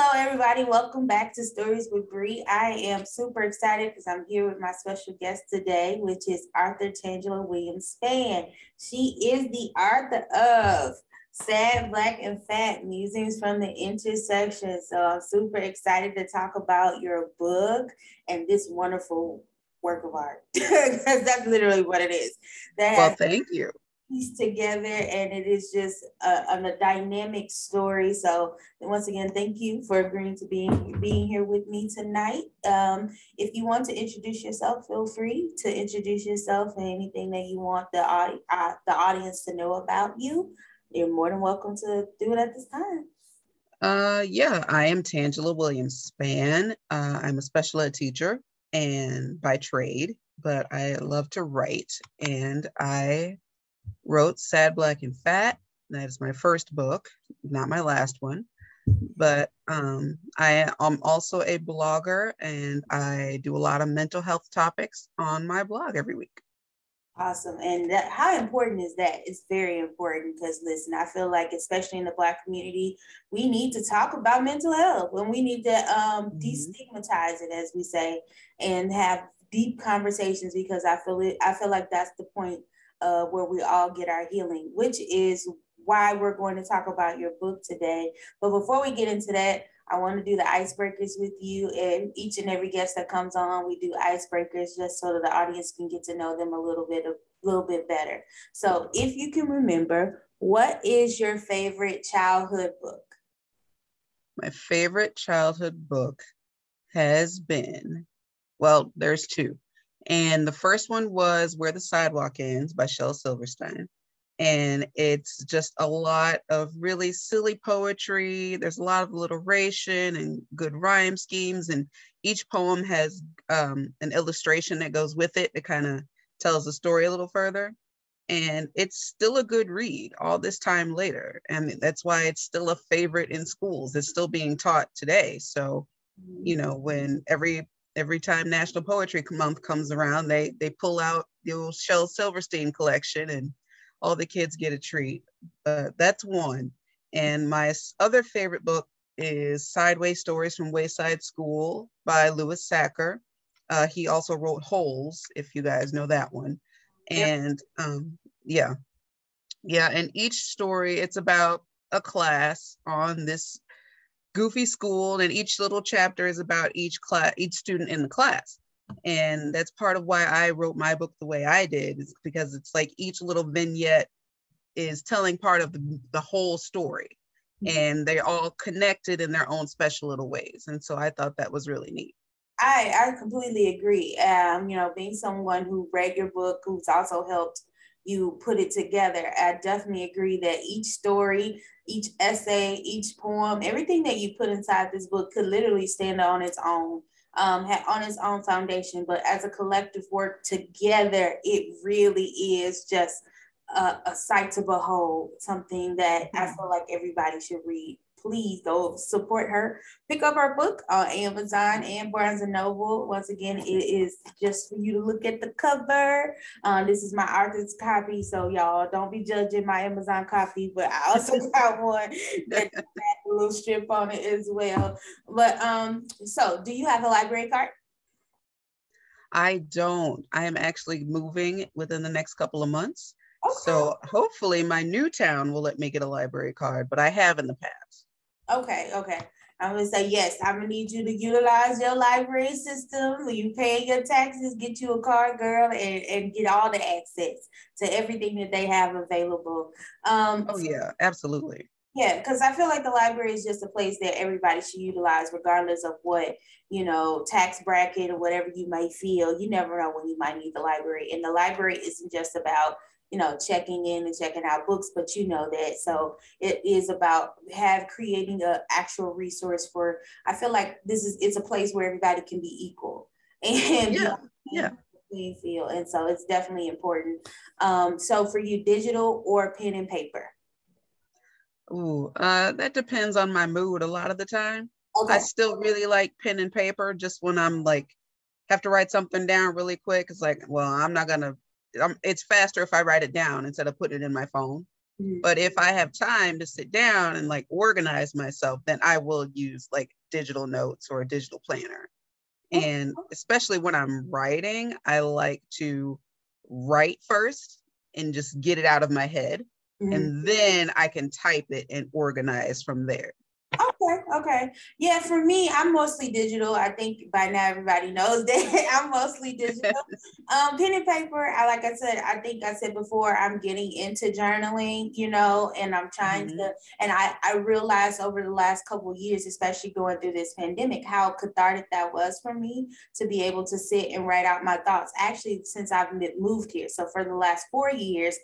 Hello, everybody. Welcome back to Stories with Bri. I am super excited because I'm here with my special guest today, which is Arthur Tangela Williams Spann. She is the author of Sad, Black, and Fat Musings from the Intersection. So I'm super excited to talk about your book and this wonderful work of art because that's literally what it is. That well, thank you piece together and it is just a, a, dynamic story. So once again thank you for agreeing to being being here with me tonight. Um, if you want to introduce yourself feel free to introduce yourself and anything that you want the, uh, the audience to know about you. You're more than welcome to do it at this time. Uh, yeah i am tangela williams spann uh, i'm a special ed teacher and by trade but i love to write and i wrote Sad, Black, and Fat. That is my first book, not my last one. But um, I am also a blogger and I do a lot of mental health topics on my blog every week. Awesome. And that, how important is that? It's very important because, listen, I feel like, especially in the Black community, we need to talk about mental health and we need to um, mm-hmm. destigmatize it, as we say, and have deep conversations because I feel it. I feel like that's the point uh, where we all get our healing, which is why we're going to talk about your book today. But before we get into that, I want to do the icebreakers with you. And each and every guest that comes on, we do icebreakers just so that the audience can get to know them a little bit, a little bit better. So, if you can remember, what is your favorite childhood book? My favorite childhood book has been, well, there's two. And the first one was Where the Sidewalk Ends by Shel Silverstein. And it's just a lot of really silly poetry. There's a lot of alliteration and good rhyme schemes. And each poem has um, an illustration that goes with it that kind of tells the story a little further. And it's still a good read all this time later. And that's why it's still a favorite in schools. It's still being taught today. So, you know, when every every time National Poetry Month comes around, they they pull out the old Shel Silverstein collection, and all the kids get a treat. Uh, that's one. And my other favorite book is Sideways Stories from Wayside School by Louis Sachar. Uh, he also wrote Holes, if you guys know that one. And um, yeah, yeah. And each story, it's about a class on this goofy school and each little chapter is about each class each student in the class. And that's part of why i wrote my book the way i did is because it's like each little vignette is telling part of the, the whole story. Mm-hmm. and they're all connected in their own special little ways. And so i thought that was really neat. I i completely agree. Um you know being someone who read your book who's also helped you put it together. I definitely agree that each story, each essay, each poem, everything that you put inside this book could literally stand on its own, um, on its own foundation. But as a collective work together, it really is just a, a sight to behold, something that I mm-hmm. feel like everybody should read please go support her. Pick up her book on Amazon and Barnes and Noble. Once again, it is just for you to look at the cover. Um, this is my artist copy, so y'all don't be judging my Amazon copy, but I also got one that has a little strip on it as well. But um, so do you have a library card? I don't. I am actually moving within the next couple of months. Okay. So hopefully my new town will let me get a library card, but I have in the past. Okay, okay. I'm gonna say yes. I'm gonna need you to utilize your library system. When you pay your taxes, get you a card, girl, and, and get all the access to everything that they have available. Um, oh yeah, absolutely. Yeah, because I feel like the library is just a place that everybody should utilize, regardless of what you know tax bracket or whatever you may feel. You never know when you might need the library, and the library isn't just about you know checking in and checking out books but you know that so it is about have creating an actual resource for i feel like this is it's a place where everybody can be equal and yeah yeah you feel and so it's definitely important um so for you digital or pen and paper Ooh, uh, that depends on my mood a lot of the time. Okay. I still really like pen and paper just when I'm like have to write something down really quick. It's like, well, I'm not gonna um, it's faster if I write it down instead of putting it in my phone. Mm-hmm. But if I have time to sit down and like organize myself, then I will use like digital notes or a digital planner. And especially when I'm writing, I like to write first and just get it out of my head. Mm-hmm. And then I can type it and organize from there. Okay, okay. Yeah, for me, I'm mostly digital. I think by now everybody knows that I'm mostly digital. um, pen and paper, I like I said, I think I said before, I'm getting into journaling, you know, and I'm trying mm-hmm. to and I, I realized over the last couple years, especially going through this pandemic, how cathartic that was for me to be able to sit and write out my thoughts. Actually, since I've moved here. So for the last four years,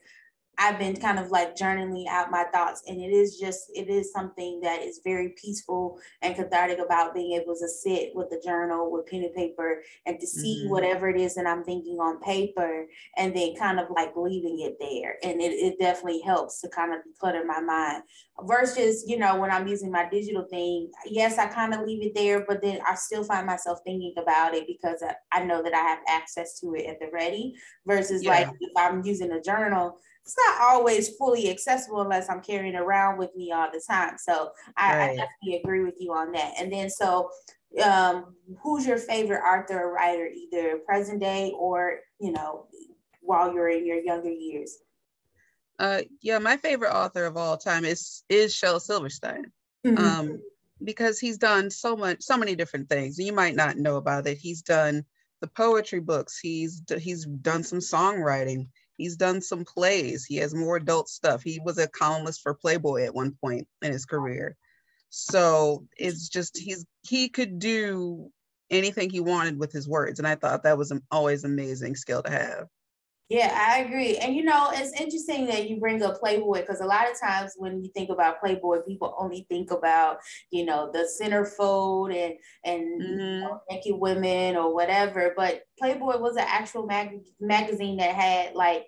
I've been kind of like journaling out my thoughts, and it is just it is something that is very peaceful and cathartic about being able to sit with a journal with pen and paper and to see mm-hmm. whatever it is that I'm thinking on paper, and then kind of like leaving it there, and it, it definitely helps to kind of declutter my mind. Versus, you know, when I'm using my digital thing, yes, I kind of leave it there, but then I still find myself thinking about it because I, I know that I have access to it at the ready. Versus, yeah. like if I'm using a journal it's not always fully accessible unless I'm carrying around with me all the time. So I, right. I definitely agree with you on that. And then so um, who's your favorite author or writer, either present day or you know, while you're in your younger years? Uh, yeah, my favorite author of all time is is Shel Silverstein. Mm-hmm. Um, because he's done so much, so many different things. You might not know about it. He's done the poetry books. He's he's done some songwriting. He's done some plays. He has more adult stuff. He was a columnist for Playboy at one point in his career. So it's just he's he could do anything he wanted with his words, and I thought that was an always amazing skill to have. Yeah, I agree. And you know, it's interesting that you bring up Playboy because a lot of times when you think about Playboy, people only think about, you know, the centerfold and and mm-hmm. you know, naked women or whatever. But Playboy was an actual mag- magazine that had like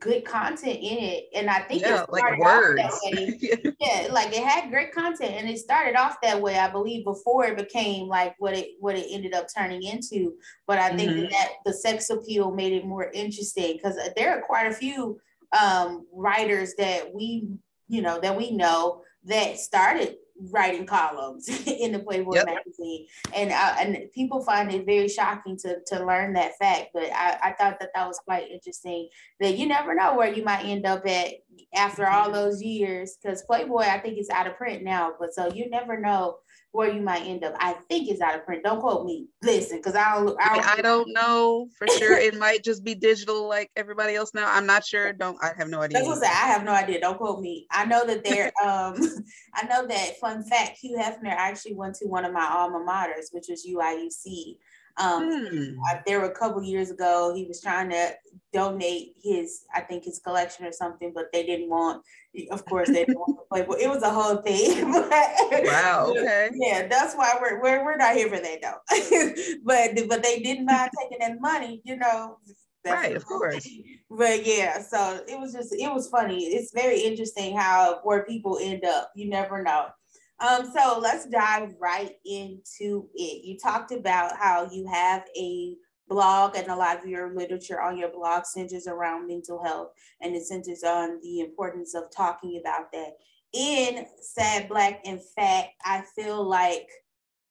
good content in it. And I think yeah, it started like words. off that way. yeah, like it had great content and it started off that way, I believe, before it became like what it what it ended up turning into. But I think mm-hmm. that the sex appeal made it more interesting because there are quite a few um, writers that we, you know, that we know that started writing columns in the Playboy yep. magazine, and uh, and people find it very shocking to to learn that fact. But I, I thought that that was quite interesting. That you never know where you might end up at after all mm-hmm. those years, because Playboy I think is out of print now, but so you never know where you might end up. I think it's out of print. Don't quote me. Listen, because I don't. I don't, I don't know for sure. it might just be digital like everybody else now. I'm not sure. Don't. I have no idea. That's what I have no idea. Don't quote me. I know that there. um, I know that. Fun fact: Hugh Hefner actually went to one of my alma maters, which was UIUC. Um, hmm. there were a couple years ago, he was trying to donate his, I think his collection or something, but they didn't want, of course, they didn't want to play. But it was a whole thing. wow. Okay. Yeah, that's why we're we're, we're not here for that though. but but they didn't mind taking that money, you know. right, of course. But yeah, so it was just it was funny. It's very interesting how where people end up. You never know. Um, so let's dive right into it. You talked about how you have a blog and a lot of your literature on your blog centers around mental health and it centers on the importance of talking about that. In Sad Black and Fat, I feel like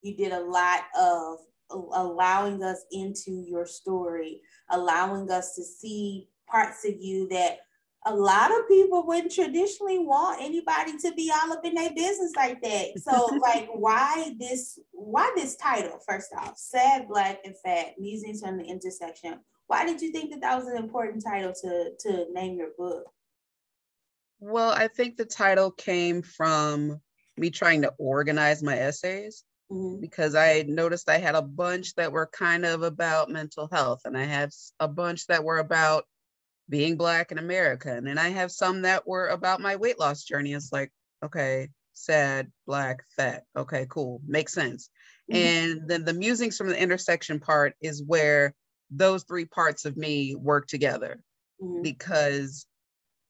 you did a lot of allowing us into your story, allowing us to see parts of you that a lot of people wouldn't traditionally want anybody to be all up in their business like that. So, like, why this? Why this title? First off, sad, black, and fat musings from the intersection. Why did you think that that was an important title to to name your book? Well, I think the title came from me trying to organize my essays. Mm-hmm. Because I noticed I had a bunch that were kind of about mental health, and I had a bunch that were about being black in America. And then I have some that were about my weight loss journey. It's like, okay, sad, black, fat. Okay, cool. Makes sense. Mm-hmm. And then the musings from the intersection part is where those three parts of me work together mm-hmm. because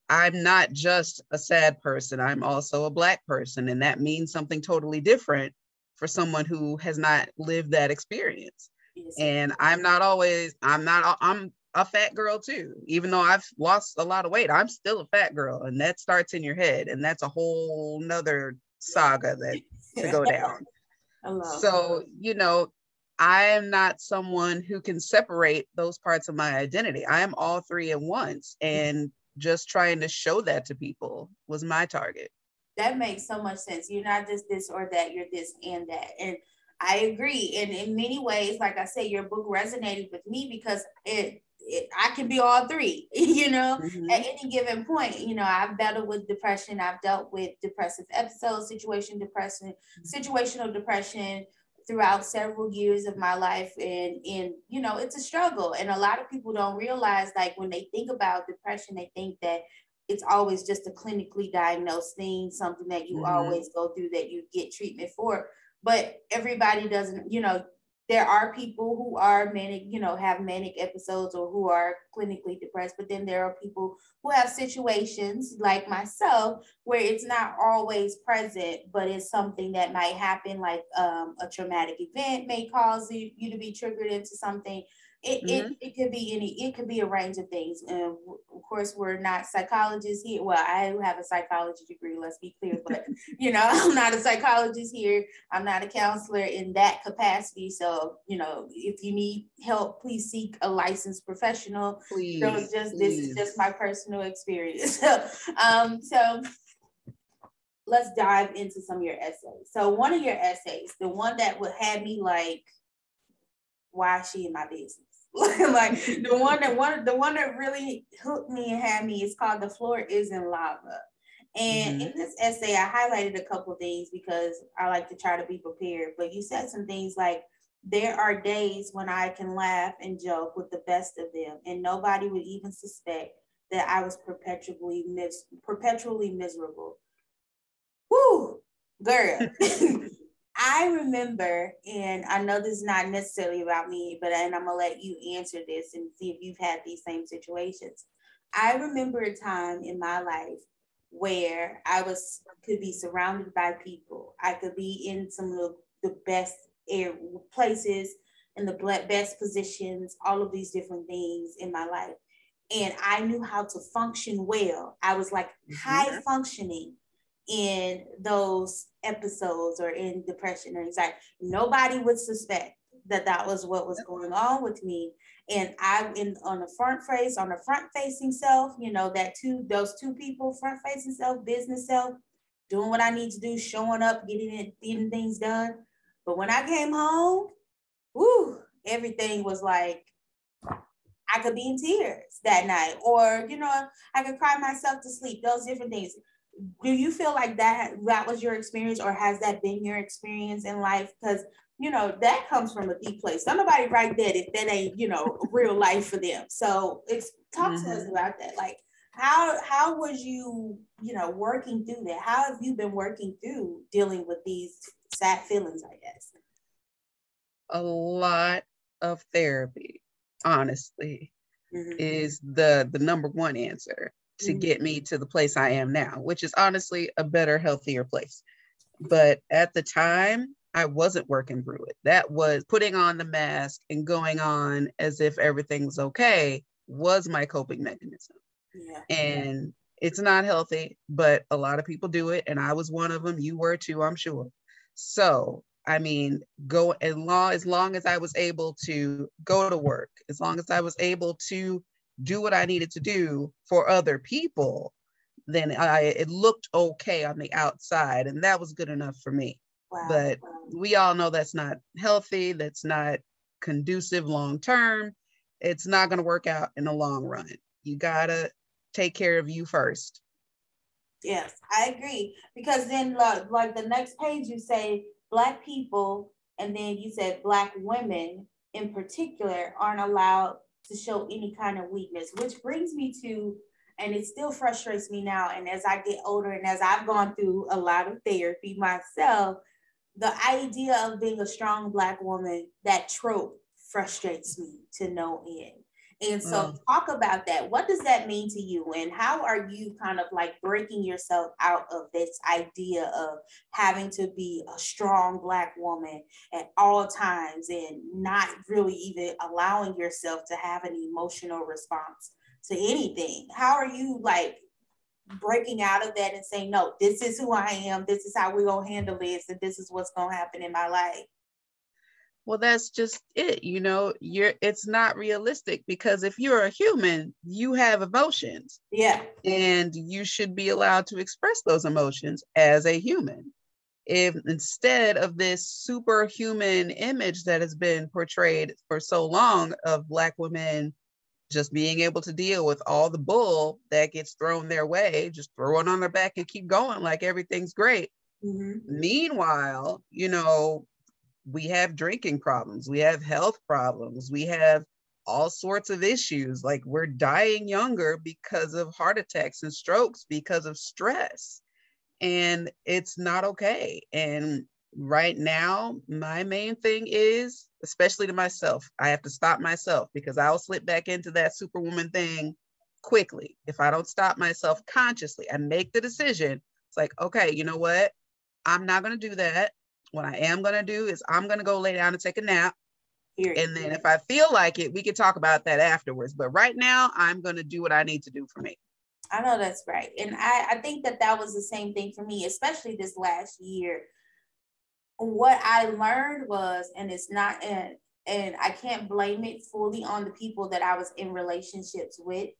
I'm not just a sad person, I'm also a black person. And that means something totally different for someone who has not lived that experience. Yes. And I'm not always, I'm not, I'm a fat girl too. Even though I've lost a lot of weight, I'm still a fat girl. And that starts in your head. And that's a whole nother saga that to go down. so, you know, I am not someone who can separate those parts of my identity. I am all three at once. And just trying to show that to people was my target. That makes so much sense. You're not just this or that, you're this and that. And I agree. And in many ways, like I say, your book resonated with me because it, it I can be all three, you know, mm-hmm. at any given point. You know, I've battled with depression, I've dealt with depressive episodes, situation depression, mm-hmm. situational depression, throughout several years of my life and and you know it's a struggle and a lot of people don't realize like when they think about depression they think that it's always just a clinically diagnosed thing something that you mm-hmm. always go through that you get treatment for but everybody doesn't you know there are people who are manic, you know, have manic episodes or who are clinically depressed, but then there are people who have situations like myself where it's not always present, but it's something that might happen, like um, a traumatic event may cause you, you to be triggered into something it, mm-hmm. it, it could be any it could be a range of things and of course we're not psychologists here well i have a psychology degree let's be clear but you know i'm not a psychologist here i'm not a counselor in that capacity so you know if you need help please seek a licensed professional please, so just please. this is just my personal experience um so let's dive into some of your essays so one of your essays the one that would have me like why is she in my business like the one that one the one that really hooked me and had me is called the floor isn't lava. And mm-hmm. in this essay i highlighted a couple things because i like to try to be prepared but you said some things like there are days when i can laugh and joke with the best of them and nobody would even suspect that i was perpetually mis- perpetually miserable. Whoo, girl I remember, and I know this is not necessarily about me, but and I'm gonna let you answer this and see if you've had these same situations. I remember a time in my life where I was could be surrounded by people. I could be in some of the best air places and the best positions, all of these different things in my life. And I knew how to function well. I was like mm-hmm. high functioning in those episodes or in depression or anxiety. Nobody would suspect that that was what was going on with me. And I, in on the front face, on the front facing self, you know, that two, those two people, front facing self, business self, doing what I need to do, showing up, getting it, getting things done. But when I came home, whoo, everything was like I could be in tears that night, or you know, I could cry myself to sleep. Those different things do you feel like that that was your experience or has that been your experience in life because you know that comes from a deep place somebody write that if that ain't you know real life for them so it's talk mm-hmm. to us mm-hmm. about that like how how was you you know working through that how have you been working through dealing with these sad feelings i guess a lot of therapy honestly mm-hmm. is the the number one answer to mm-hmm. get me to the place I am now, which is honestly a better, healthier place. But at the time, I wasn't working through it. That was putting on the mask and going on as if everything was okay was my coping mechanism. Yeah. And it's not healthy, but a lot of people do it. And I was one of them. You were too, I'm sure. So, I mean, go as long as long as I was able to go to work, as long as I was able to do what I needed to do for other people, then I it looked okay on the outside, and that was good enough for me. Wow. But we all know that's not healthy. That's not conducive long term. It's not going to work out in the long run. You gotta take care of you first. Yes, I agree. Because then, like, like the next page, you say Black people, and then you said Black women in particular aren't allowed to show any kind of weakness, which brings me to, and it still frustrates me now. And as I get older and as I've gone through a lot of therapy myself, the idea of being a strong Black woman, that trope frustrates me to no end. And so, mm. talk about that. What does that mean to you? And how are you kind of like breaking yourself out of this idea of having to be a strong Black woman at all times and not really even allowing yourself to have an emotional response to anything? How are you like breaking out of that and saying, no, this is who I am, this is how we're going to handle this, and this is what's going to happen in my life? Well that's just it you know you're it's not realistic because if you're a human you have emotions. Yeah. And you should be allowed to express those emotions as a human. If instead of this superhuman image that has been portrayed for so long of black women just being able to deal with all the bull that gets thrown their way just throw it on their back and keep going like everything's great. Mm-hmm. meanwhile you know we have drinking problems, we have health problems, we have all sorts of issues. Like we're dying younger because of heart attacks and strokes because of stress. And it's not okay. And right now, my main thing is, especially to myself, I have to stop myself because I'll slip back into that superwoman thing quickly. If I don't stop myself consciously, I make the decision. It's like, okay, you know what? I'm not going to do that what I am going to do is I'm going to go lay down and take a nap. And then if I feel like it, we can talk about that afterwards. But right now, I'm going to do what I need to do for me. I know that's right. And I, I think that that was the same thing for me, especially this last year. What I learned was, and it's not, and, and I can't blame it fully on the people that I was in relationships with.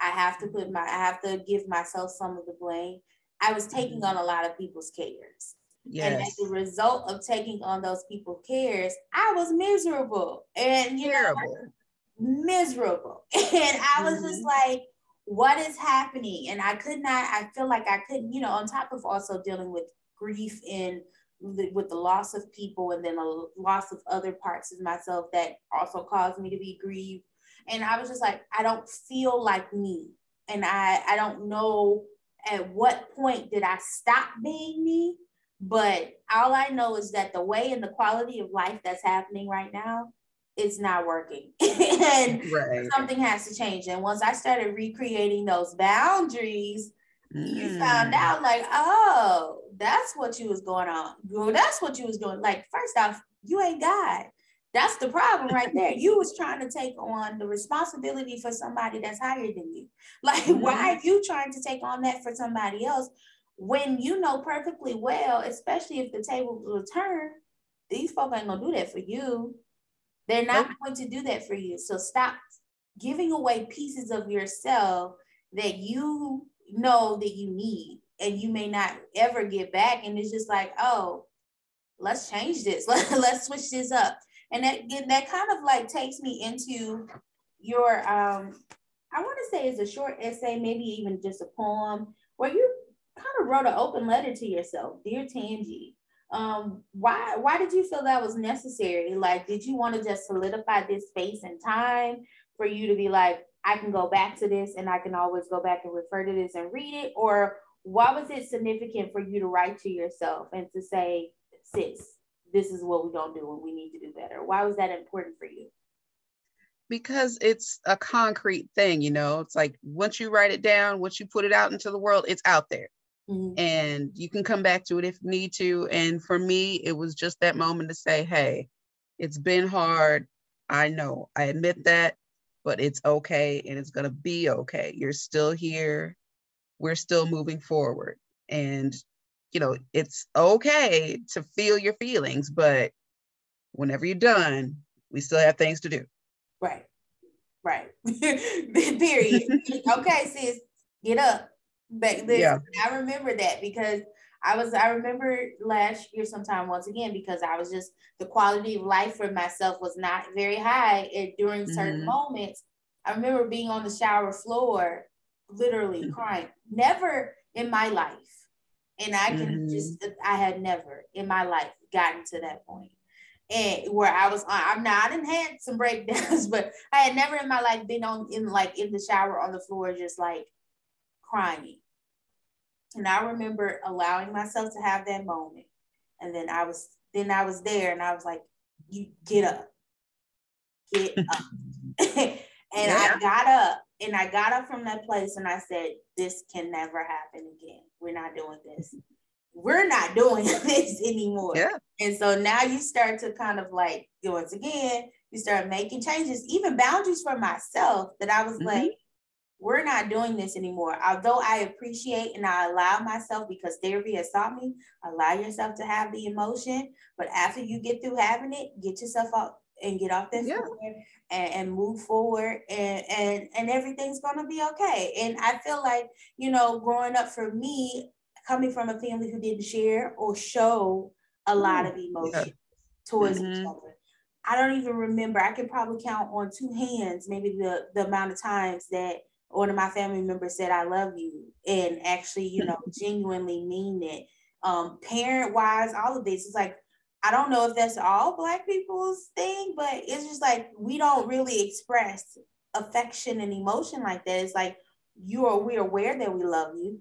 I have to put my, I have to give myself some of the blame. I was taking mm-hmm. on a lot of people's cares. Yes. And as a result of taking on those people cares, I was miserable and you Terrible. know miserable. And I was mm-hmm. just like, what is happening? And I could not, I feel like I couldn't, you know, on top of also dealing with grief and with the loss of people and then a loss of other parts of myself that also caused me to be grieved. And I was just like, I don't feel like me. And I, I don't know at what point did I stop being me but all I know is that the way and the quality of life that's happening right now, it's not working. and right. something has to change. And once I started recreating those boundaries, mm. you found mm. out like, oh, that's what you was going on. Girl, that's what you was doing. Like, first off, you ain't God. That's the problem right there. You was trying to take on the responsibility for somebody that's higher than you. Like, mm-hmm. why are you trying to take on that for somebody else when you know perfectly well, especially if the table will turn, these folk ain't gonna do that for you. They're not nope. going to do that for you. So stop giving away pieces of yourself that you know that you need and you may not ever get back. And it's just like, oh, let's change this. Let, let's switch this up. And that that kind of like takes me into your um, I want to say it's a short essay, maybe even just a poem, where you of wrote an open letter to yourself, dear Tangie. Um, why why did you feel that was necessary? Like, did you want to just solidify this space and time for you to be like, I can go back to this and I can always go back and refer to this and read it? Or why was it significant for you to write to yourself and to say, sis, this is what we don't do and we need to do better? Why was that important for you? because it's a concrete thing, you know. It's like once you write it down, once you put it out into the world, it's out there. Mm-hmm. And you can come back to it if need to. And for me, it was just that moment to say, hey, it's been hard. I know, I admit that, but it's okay and it's going to be okay. You're still here. We're still moving forward. And, you know, it's okay to feel your feelings, but whenever you're done, we still have things to do. Right. Right. Period. okay, sis, get up back then. Yeah. I remember that because I was I remember last year sometime once again because I was just the quality of life for myself was not very high and during certain mm-hmm. moments. I remember being on the shower floor, literally mm-hmm. crying. Never in my life. And I can mm-hmm. just I had never in my life gotten to that point. And where I was on, I'm not, I didn't had some breakdowns, but I had never in my life been on in like in the shower on the floor, just like crying. And I remember allowing myself to have that moment. And then I was then I was there and I was like, you get up. Get up. And yeah. I got up and I got up from that place and I said, This can never happen again. We're not doing this. We're not doing this anymore. Yeah. And so now you start to kind of like, once again, you start making changes, even boundaries for myself that I was mm-hmm. like, we're not doing this anymore. Although I appreciate and I allow myself because therapy has taught me, allow yourself to have the emotion. But after you get through having it, get yourself up and get off that yeah. and, and move forward and, and and everything's gonna be okay. And I feel like, you know, growing up for me, coming from a family who didn't share or show a lot of emotion yeah. towards mm-hmm. each other. I don't even remember. I can probably count on two hands, maybe the the amount of times that one of my family members said, I love you, and actually, you know, genuinely mean it. Um, parent wise, all of this is like, I don't know if that's all Black people's thing, but it's just like we don't really express affection and emotion like that. It's like you are, we're aware that we love you,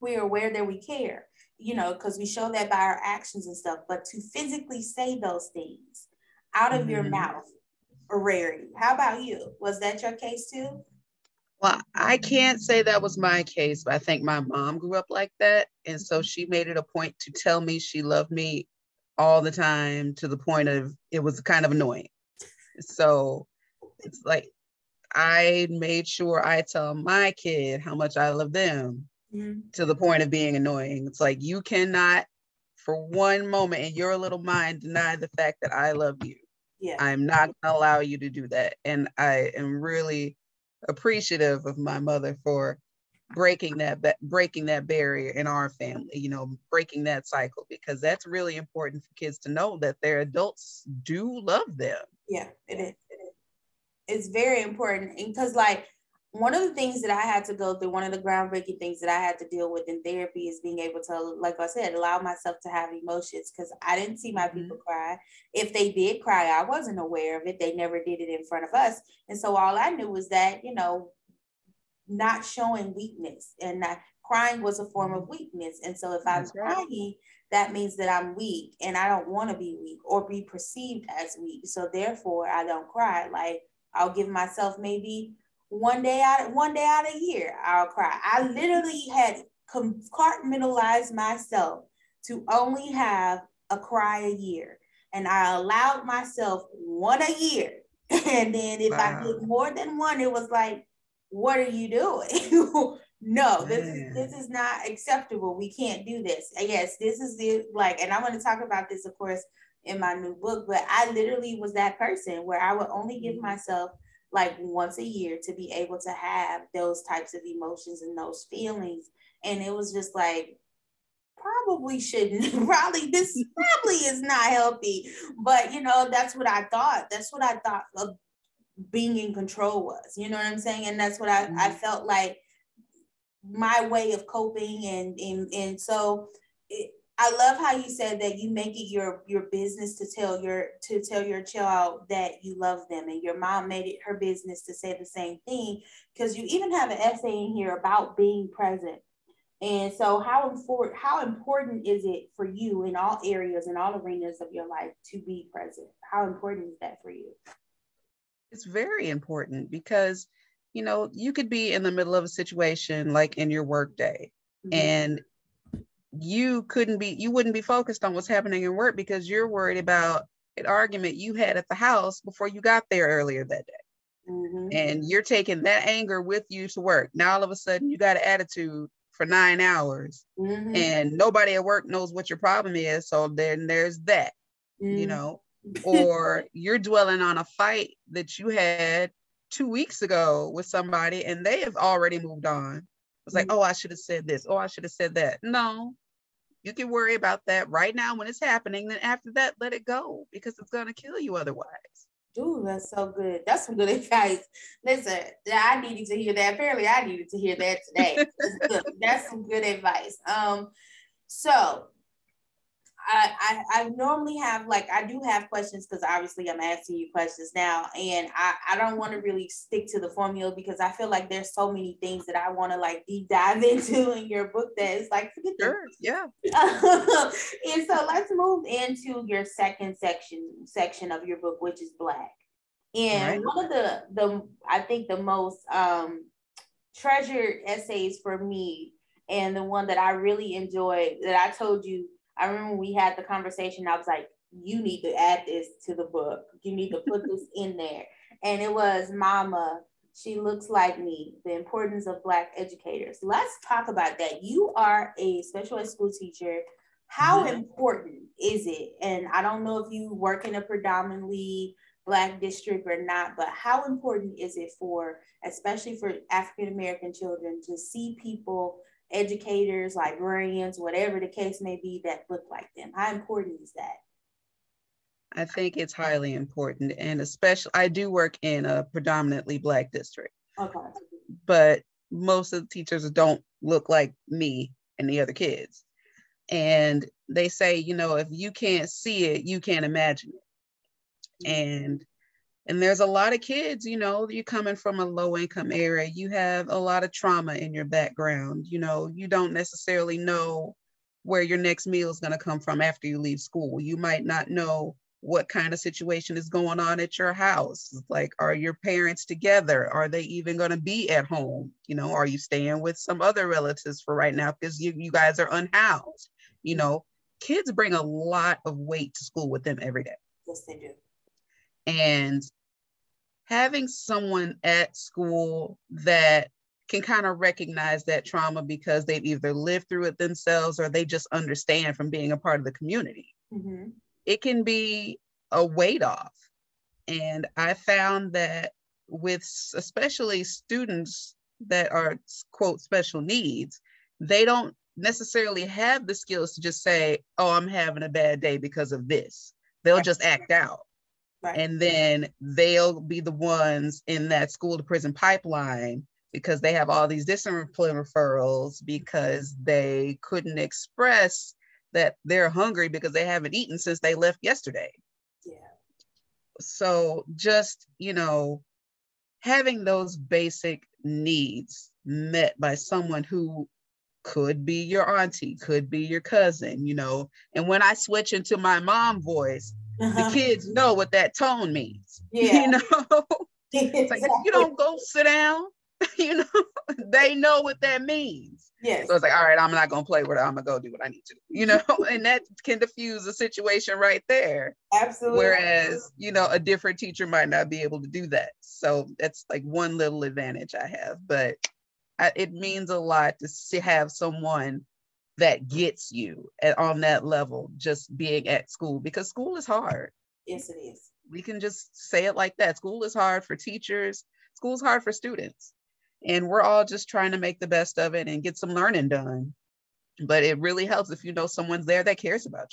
we're aware that we care, you know, because we show that by our actions and stuff. But to physically say those things out of mm-hmm. your mouth, a rarity. How about you? Was that your case too? Well, I can't say that was my case, but I think my mom grew up like that. And so she made it a point to tell me she loved me all the time to the point of it was kind of annoying. So it's like I made sure I tell my kid how much I love them mm-hmm. to the point of being annoying. It's like you cannot, for one moment in your little mind, deny the fact that I love you. Yeah. I'm not going to allow you to do that. And I am really appreciative of my mother for breaking that breaking that barrier in our family you know breaking that cycle because that's really important for kids to know that their adults do love them yeah it is, it is. it's very important because like one of the things that I had to go through, one of the groundbreaking things that I had to deal with in therapy is being able to, like I said, allow myself to have emotions because I didn't see my mm-hmm. people cry. If they did cry, I wasn't aware of it. They never did it in front of us. And so all I knew was that, you know, not showing weakness and not crying was a form of weakness. And so if I'm right. crying, that means that I'm weak and I don't want to be weak or be perceived as weak. So therefore, I don't cry. Like I'll give myself maybe one day out one day out of year I'll cry. I literally had compartmentalized myself to only have a cry a year. And I allowed myself one a year. And then if wow. I did more than one, it was like, what are you doing? no, this is this is not acceptable. We can't do this. Yes, this is the like, and I'm going to talk about this, of course, in my new book. But I literally was that person where I would only give mm-hmm. myself like once a year to be able to have those types of emotions and those feelings. And it was just like, probably shouldn't, probably, this probably is not healthy. But, you know, that's what I thought. That's what I thought of being in control was, you know what I'm saying? And that's what I, mm-hmm. I felt like my way of coping. And, and, and so it, I love how you said that you make it your your business to tell your to tell your child that you love them, and your mom made it her business to say the same thing because you even have an essay in here about being present. And so, how important how important is it for you in all areas in all arenas of your life to be present? How important is that for you? It's very important because you know you could be in the middle of a situation like in your workday, mm-hmm. and you couldn't be you wouldn't be focused on what's happening in work because you're worried about an argument you had at the house before you got there earlier that day mm-hmm. and you're taking that anger with you to work now all of a sudden you got an attitude for nine hours mm-hmm. and nobody at work knows what your problem is so then there's that mm-hmm. you know or you're dwelling on a fight that you had two weeks ago with somebody and they have already moved on it's like, oh, I should have said this. Oh, I should have said that. No, you can worry about that right now when it's happening. Then after that, let it go because it's going to kill you otherwise. Ooh, that's so good. That's some good advice. Listen, I needed to hear that. Apparently, I needed to hear that today. that's some good advice. Um, so I, I, I normally have like I do have questions because obviously I'm asking you questions now, and I, I don't want to really stick to the formula because I feel like there's so many things that I want to like deep dive into in your book that it's like sure, yeah. and so let's move into your second section section of your book, which is black. And right. one of the the I think the most um treasured essays for me and the one that I really enjoyed that I told you, I remember we had the conversation, I was like, you need to add this to the book. You need to put this in there. And it was Mama, she looks like me, the importance of Black educators. Let's talk about that. You are a special ed school teacher. How important is it? And I don't know if you work in a predominantly Black district or not, but how important is it for, especially for African American children, to see people, educators, librarians, whatever the case may be, that look like them? How important is that? I think it's highly important. And especially, I do work in a predominantly Black district. Okay. But most of the teachers don't look like me and the other kids. And they say, you know, if you can't see it, you can't imagine it. Mm-hmm. And and there's a lot of kids, you know, you're coming from a low income area, you have a lot of trauma in your background. You know, you don't necessarily know where your next meal is going to come from after you leave school. You might not know what kind of situation is going on at your house like are your parents together? Are they even going to be at home? You know are you staying with some other relatives for right now? Because you, you guys are unhoused you know? Kids bring a lot of weight to school with them every day. Yes they do and having someone at school that can kind of recognize that trauma because they've either lived through it themselves or they just understand from being a part of the community mm-hmm it can be a weight off. And I found that with especially students that are quote special needs, they don't necessarily have the skills to just say, oh, I'm having a bad day because of this. They'll just act out. Right. And then they'll be the ones in that school to prison pipeline because they have all these discipline referrals because they couldn't express that they're hungry because they haven't eaten since they left yesterday. Yeah. So just, you know, having those basic needs met by someone who could be your auntie, could be your cousin, you know. And when I switch into my mom voice, uh-huh. the kids know what that tone means. Yeah. You know, it's like you don't go sit down, you know, they know what that means. Yes. So it's like, all right, I'm not gonna play with it. I'm gonna go do what I need to, you know, and that can diffuse the situation right there. Absolutely. Whereas, you know, a different teacher might not be able to do that. So that's like one little advantage I have, but I, it means a lot to see, have someone that gets you at, on that level, just being at school because school is hard. Yes, it is. We can just say it like that. School is hard for teachers. School's hard for students and we're all just trying to make the best of it and get some learning done but it really helps if you know someone's there that cares about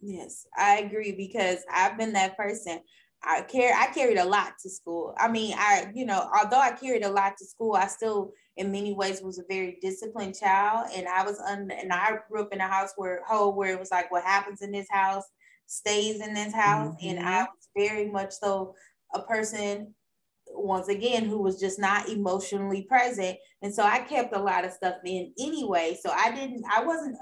you yes i agree because i've been that person i care i carried a lot to school. I mean i you know although i carried a lot to school i still in many ways was a very disciplined child. And i was un, and i grew up in a house where home where it was like what happens in this house stays in this house. Mm-hmm. and i was very much so a person once again who was just not emotionally present. And so i kept a lot of stuff in anyway. So i didn't i wasn't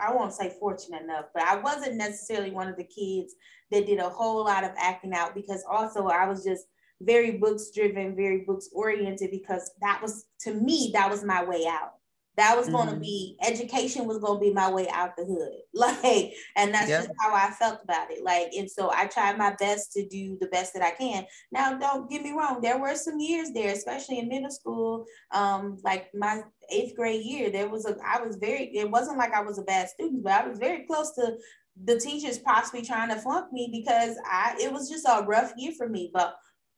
i won't say fortunate enough but i wasn't necessarily one of the kids that did a whole lot of acting out because also i was just very books driven very books oriented because that was to me that was my way out that was going to mm-hmm. be education was going to be my way out the hood like and that's yeah. just how i felt about it like and so i tried my best to do the best that i can now don't get me wrong there were some years there especially in middle school um like my eighth grade year there was a i was very it wasn't like i was a bad student but i was very close to the teachers possibly trying to flunk me because i it was just a rough year for me but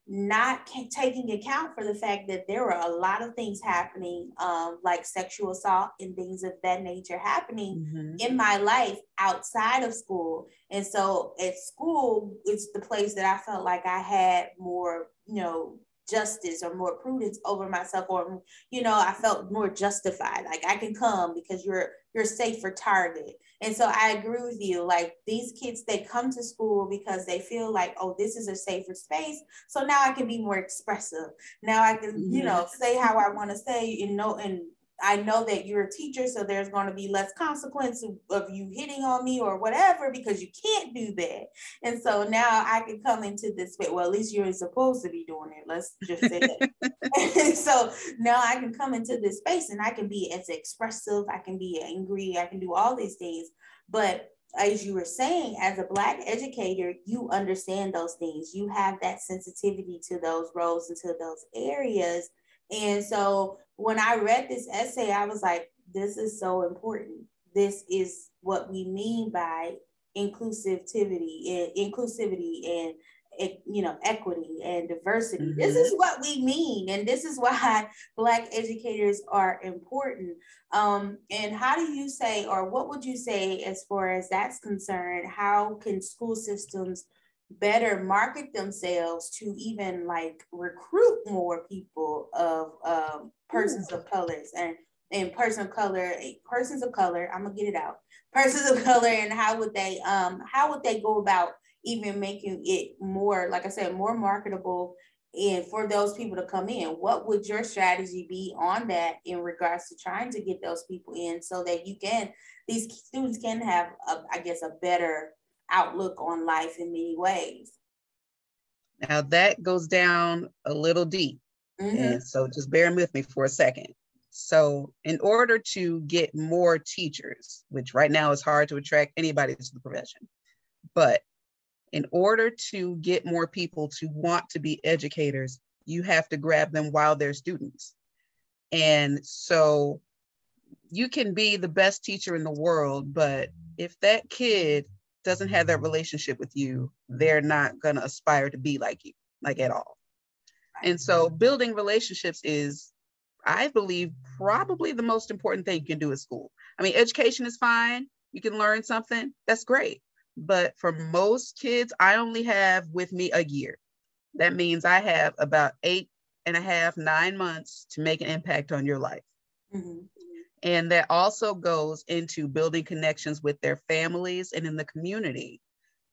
not taking account for the fact that there were a lot of things happening, um, like sexual assault and things of that nature happening mm-hmm. in my life outside of school. And so at school, it's the place that I felt like I had more, you know, justice or more prudence over myself or you know i felt more justified like i can come because you're you're safer target. And so i agree with you like these kids they come to school because they feel like oh this is a safer space. So now i can be more expressive. Now i can you mm-hmm. know say how i want to say you know and I know that you're a teacher, so there's going to be less consequence of, of, you hitting on me or whatever because you can't do that. And so now I can come into this space. Well, at least you're supposed to be doing it. Let's just say that. so now I can come into this space and I can be as expressive, I can be angry, I can do all these things. But as you were saying, as a Black educator, you understand those things. You have that sensitivity to those roles and to those areas. And so when I read this essay, I was like, this is so important. This is what we mean by inclusivity, inclusivity and you know equity and diversity mm-hmm. this is what we mean and this is why black educators are important um, and how do you say or what would you say as far as that's concerned how can school systems better market themselves to even like recruit more people of um, persons of colors and and person of color persons of color i'm gonna get it out. Persons of color and how would they um how would they go about even making it more, like I said, more marketable and for those people to come in? What would your strategy be on that in regards to trying to get those people in so that you can these students can have a, I guess a better outlook on life in many ways? Now that goes down a little deep mm-hmm. and so just bear with me for a second so in order to get more teachers which right now is hard to attract anybody to the profession but in order to get more people to want to be educators, you have to grab them while they're students. And so you can be the best teacher in the world, but if that kid doesn't have that relationship with you, they're not going to aspire to be like you, like at all. And so building relationships is, I believe, probably the most important thing you can do at school. I mean, education is fine. You can learn something. That's great. But for most kids, I only have with me a year. That means I have about eight and a half, nine months to make an impact on your life. Mm-hmm. And that also goes into building connections with their families and in the community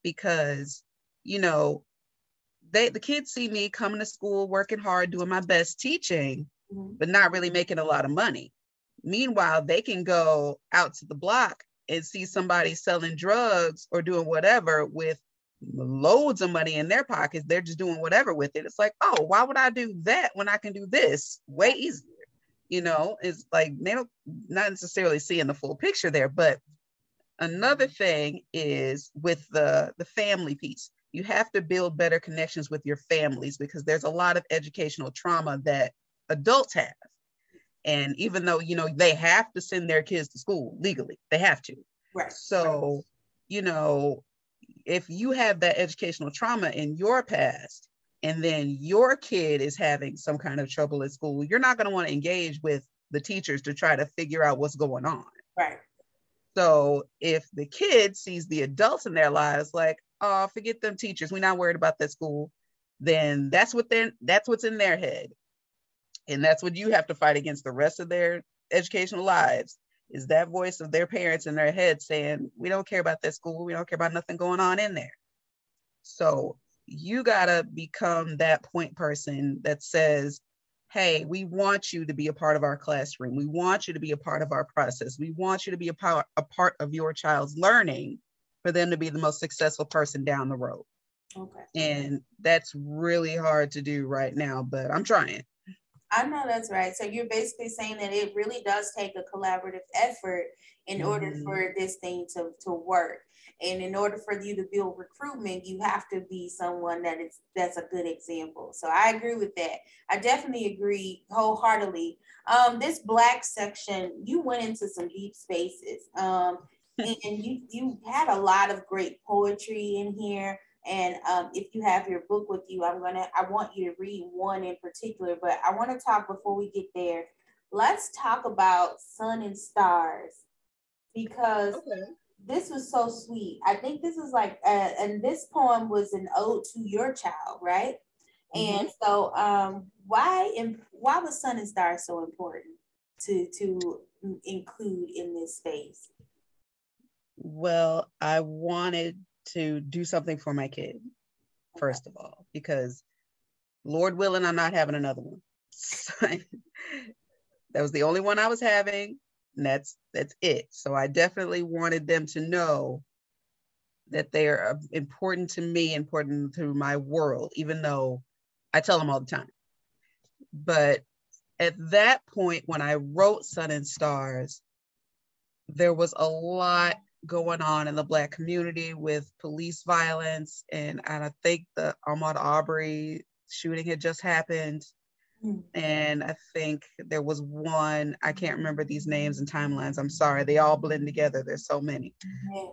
because, you know, they the kids see me coming to school, working hard, doing my best teaching, mm-hmm. but not really making a lot of money. Meanwhile, they can go out to the block and see somebody selling drugs or doing whatever with loads of money in their pockets, they're just doing whatever with it. It's like, oh, why would I do that when I can do this way easier? You know, it's like they don't not necessarily seeing the full picture there. But another thing is with the the family piece. You have to build better connections with your families because there's a lot of educational trauma that adults have and even though, you know, they have to send their kids to school legally, they have to. Right. So, you know, if you have that educational trauma in your past, and then your kid is having some kind of trouble at school, you're not going to want to engage with the teachers to try to figure out what's going on. Right. So if the kid sees the adults in their lives like, oh, forget them teachers, we're not worried about that school, then that's what they're that's what's in their head. And that's what you have to fight against the rest of their educational lives is that voice of their parents in their head saying we don't care about that school. We don't care about nothing going on in there. So you got to become that point person that says hey we want you to be a part of our classroom. We want you to be a part of our process. We want you to be a part, a part of your child's learning for them to be the most successful person down the road okay and that's really hard to do right now but i'm trying I know that's right. So you're basically saying that it really does take a collaborative effort in mm-hmm. order for this thing to, to work. And in order for you to build recruitment, you have to be someone that is that's a good example. So I agree with that. I definitely agree wholeheartedly. Um, this black section, you went into some deep spaces. Um, and you you had a lot of great poetry in here. And um, if you have your book with you, I'm gonna I want you to read one in particular, but I want to talk before we get there. Let's talk about Sun and Stars because okay. this was so sweet. I think this is like, uh, and this poem was an ode to your child, right? Mm-hmm. And so, um, why and why was Sun and Stars so important to to include in this space? Well, I wanted to do something for my kid, first of all, because Lord willing, I'm not having another one. That was the only one I was having. And that's that's it. So I definitely wanted them to know that they are important to me, important to my world, even though I tell them all the time. But at that point, when I wrote Sun and Stars, there was a lot going on in the Black community with police violence. And, and I think the Ahmaud Arbery shooting had just happened. Hmm. And I think there was one, I can't remember these names and timelines. I'm sorry, they all blend together. There's so many.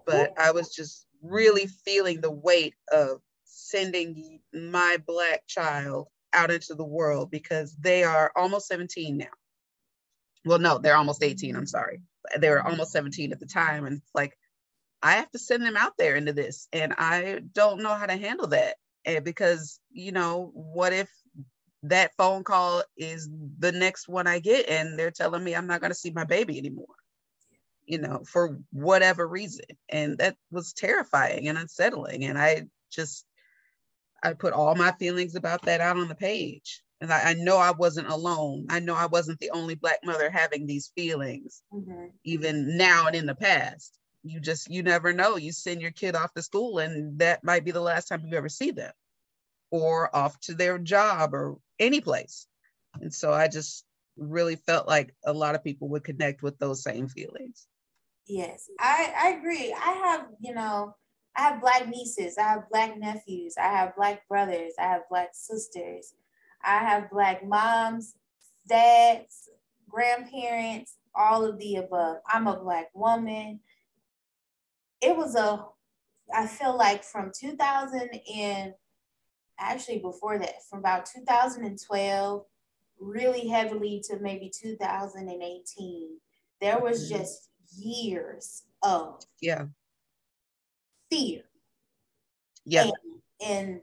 But I was just really feeling the weight of sending my Black child out into the world because they are almost 17 now. Well, no, they're almost 18. I'm sorry. They were almost 17 at the time. And like, I have to send them out there into this. And I don't know how to handle that. And because, you know, what if that phone call is the next one I get and they're telling me I'm not going to see my baby anymore? you know, for whatever reason. And that was terrifying and unsettling. And I just, I put all my feelings about that out on the page. And I, I know I wasn't alone. I know I wasn't the only Black mother having these feelings, mm-hmm. even now and in the past. You just, you never know. You send your kid off to school, and that might be the last time you ever see them, or off to their job or any place. And so I just really felt like a lot of people would connect with those same feelings. Yes, I, I agree. I have, you know, I have black nieces, I have black nephews, I have black brothers, I have black sisters, I have black moms, dads, grandparents, all of the above. I'm a black woman. It was a, I feel like from 2000 and actually before that, from about 2012, really heavily to maybe 2018, there was mm-hmm. just years of yeah fear yeah and, and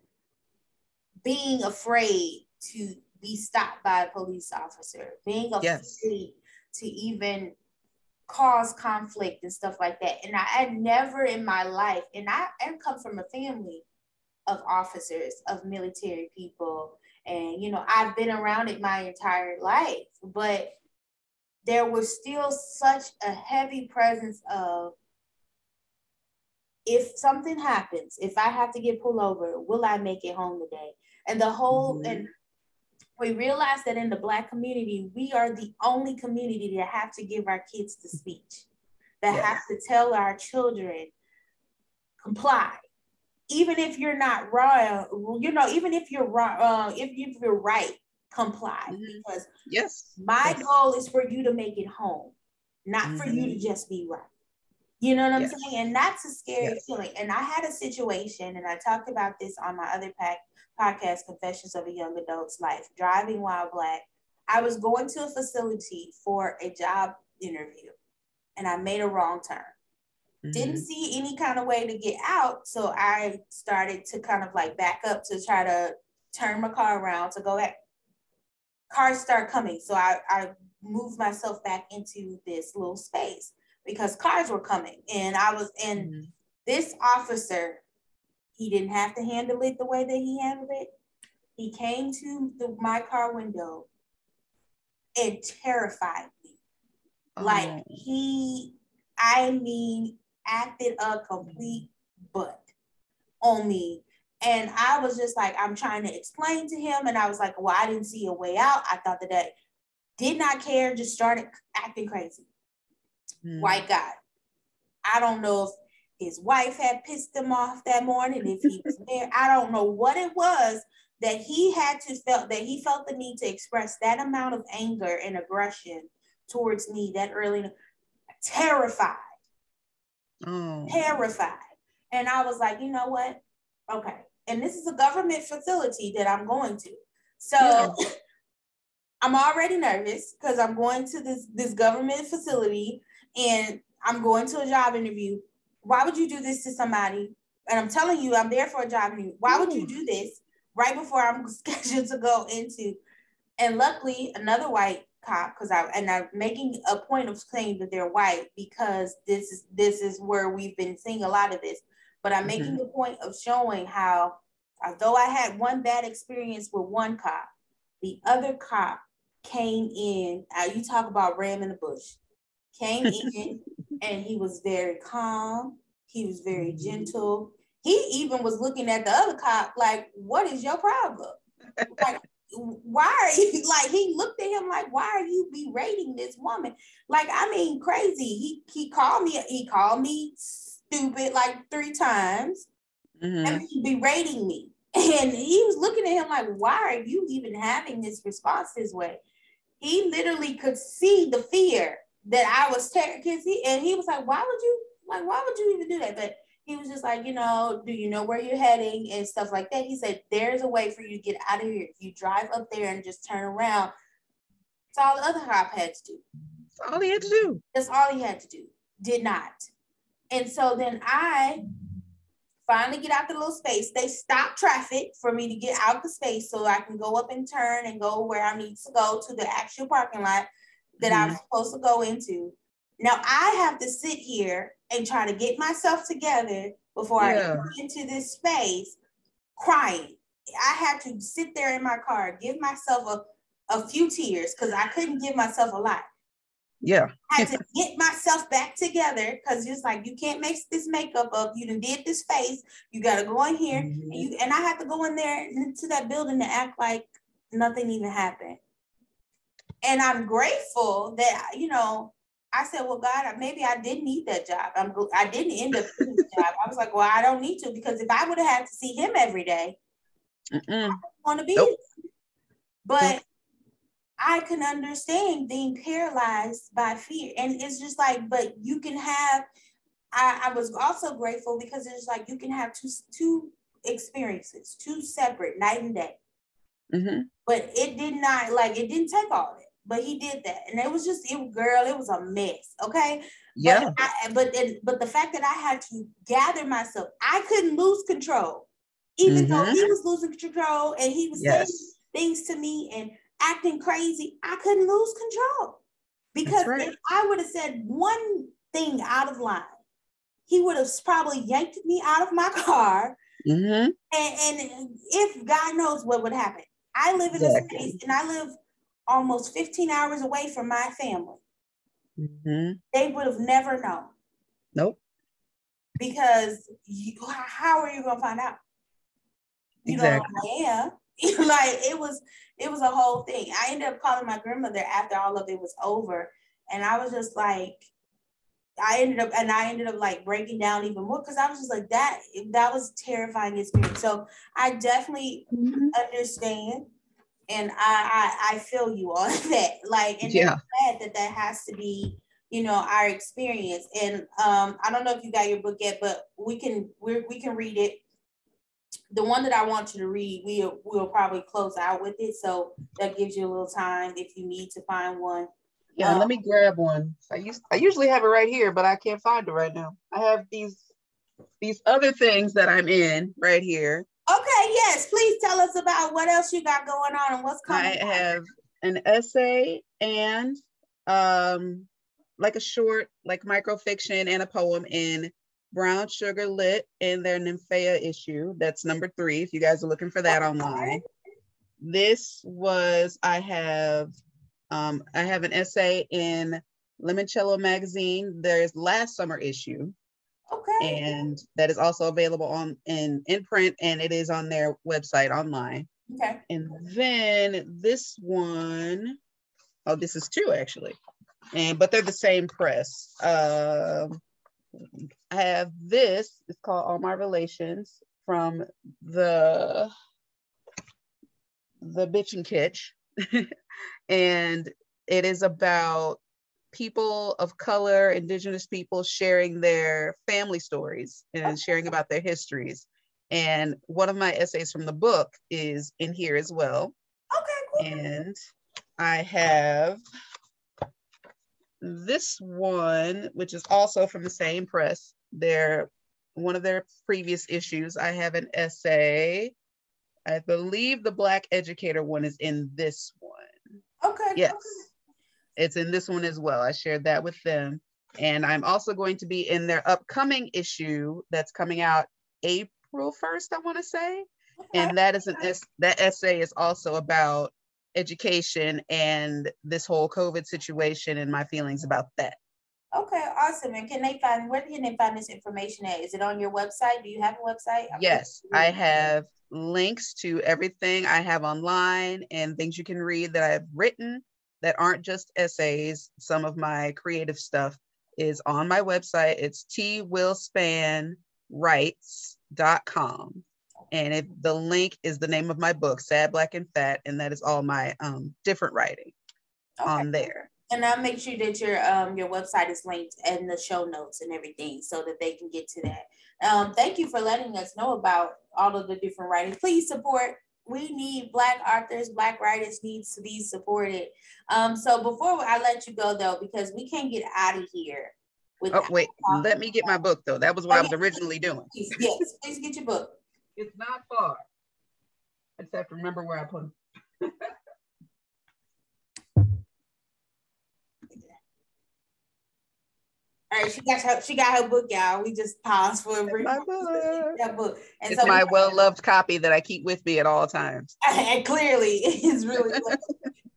being afraid to be stopped by a police officer being afraid yes. to even cause conflict and stuff like that and i had never in my life and i, I come from a family of officers of military people and you know i've been around it my entire life but there was still such a heavy presence of if something happens, if I have to get pulled over, will I make it home today? And the whole mm-hmm. and we realize that in the black community, we are the only community that have to give our kids the speech, that have to tell our children comply. Even if you're not wrong, you know, even if you're wrong, uh, if you're right, comply mm-hmm. because yes my yes. goal is for you to make it home not mm-hmm. for you to mm-hmm. just be right you know what i'm saying and that's a scary yes. feeling and i had a situation and i talked about this on my other pack podcast confessions of a young adult's life driving while black i was going to a facility for a job interview and i made a wrong turn Mm-hmm. didn't see any kind of way to get out so i started to kind of like back up to try to turn my car around to go back cars start coming. So I, I moved myself back into this little space because cars were coming. And I was in mm-hmm. this officer, he didn't have to handle it the way that he handled it. He came to the, my car window and terrified me. Oh. Like he, I mean, acted a complete butt on me and I was just like, I'm trying to explain to him. And I was like, well, I didn't see a way out. I thought that that did not care, just started acting crazy. Mm. White guy. I don't know if his wife had pissed him off that morning, if he was there. I don't know what it was that he had to felt that he felt the need to express that amount of anger and aggression towards me that early terrified. Oh. Terrified. And I was like, you know what? Okay and this is a government facility that I'm going to. So yeah. I'm already nervous because I'm going to this this government facility and I'm going to a job interview. Why would you do this to somebody? And I'm telling you, I'm there for a job interview. Why would you do this right before I'm scheduled to go into? And luckily, another white cop, because I and I'm making a point of saying that they're white because this is this is where we've been seeing a lot of this. But I'm mm-hmm. making the point of showing how, although I had one bad experience with one cop, the other cop came in. Uh, you talk about ram in the bush. Came in and he was very calm. He was very gentle. He even was looking at the other cop like, "What is your problem?" like, why are you like? He looked at him like, "Why are you berating this woman?" Like, I mean, crazy. He he called me. He called me stupid like three times. Mm-hmm. And he berating me. And he was looking at him like, why are you even having this response this way? He literally could see the fear that I was taking. He, and he was like, why would you, like, why would you even do that? But he was just like, you know, do you know where you're heading and stuff like that. He said, there's a way for you to get out of here. If you drive up there and just turn around, that's all the other cop had to do. That's all he had to do. That's all he had to do. Did not. And so then I finally get out the little space. They stop traffic for me to get out the space so I can go up and turn and go where I need to go to the actual parking lot that mm-hmm. I'm supposed to go into. Now I have to sit here and try to get myself together before yeah. I go into this space crying. I had to sit there in my car, give myself a, a few tears because I couldn't give myself a lot. Yeah. I had to get myself back together because it's like you can't make this makeup up. You done did this face. You gotta go in here. Mm-hmm. And, you, and I had to go in there into that building to act like nothing even happened. And I'm grateful that, you know, I said, well, God, maybe I didn't need that job. I'm I didn't end up getting the job. I was like, well, I don't need to because if I would have had to see him every day, I want to be. Nope. But I can understand being paralyzed by fear. And it's just like, but you can have, I, I was also grateful because it's like you can have two two experiences, two separate night and day. Mm-hmm. But it did not like it didn't take all of it. But he did that, and it was just it, girl. It was a mess. Okay. Yeah. But I, but but the fact that I had to gather myself, I couldn't lose control, even mm-hmm. though he was losing control and he was yes. saying things to me, and acting crazy, I couldn't lose control. Because right. if I would have said one thing out of line, he would have probably yanked me out of my car. Mm-hmm. And, and if God knows what would happen. I live in exactly. a space and I live almost 15 hours away from my family. Mm-hmm. They would have never known. Nope. Because you, how are you going to find out? You exactly. know, yeah. like it was it was a whole thing. I ended up calling my grandmother after all of it was over. And I was just like, I ended up and I ended up like breaking down even more because I was just like that that was terrifying experience. So I definitely mm-hmm. understand and I, I I feel you on that. Like and yeah. glad that that has to be you know our experience. And um I don't know if you got your book yet, but we can we we can read it the one that I want you to read, we'll we'll probably close out with it. So that gives you a little time if you need to find one. Yeah, um, let me grab one. I used I usually have it right here, but I can't find it right now. I have these these other things that I'm in right here. Okay, yes, please tell us about what else you got going on and what's coming. I have an essay and um like a short like microfiction and a poem in Brown Sugar Lit in their Nymphaea issue. That's number three, if you guys are looking for that online. This was, I have, um, I have an essay in Limoncello magazine. There's last summer issue. Okay. And that is also available on in, in print and it is on their website online. Okay. And then this one, oh, this is two actually. And but they're the same press. Um, I have this, it's called All My Relations from the the Bitchin' Kitsch. and it is about people of color, indigenous people sharing their family stories and sharing about their histories. And one of my essays from the book is in here as well. Okay. Cool. And I have this one, which is also from the same press, their one of their previous issues, I have an essay. I believe the Black Educator one is in this one. Okay. Yes. It's in this one as well. I shared that with them. And I'm also going to be in their upcoming issue that's coming out April 1st, I want to say. Okay. And that is an that essay is also about education and this whole COVID situation and my feelings about that. Okay, awesome. And can they find where can they find this information at? Is it on your website? Do you have a website? I'm yes, I have links to everything I have online and things you can read that I've written that aren't just essays. Some of my creative stuff is on my website. It's twillspannwrites.com. And if the link is the name of my book, Sad, Black, and Fat, and that is all my um, different writing okay. on there. And I'll make sure that your um your website is linked in the show notes and everything so that they can get to that. Um, thank you for letting us know about all of the different writing. Please support. We need black authors, black writers needs to be supported. Um, so before I let you go though, because we can't get out of here. Oh wait, let me get my book though. That was what okay. I was originally doing. Yes, please get your book. It's not far. I just have to remember where I put it. right, she got her she got her book, y'all. We just paused for a brief. My book. That book. And it's so my well loved copy that I keep with me at all times. And clearly, it's really.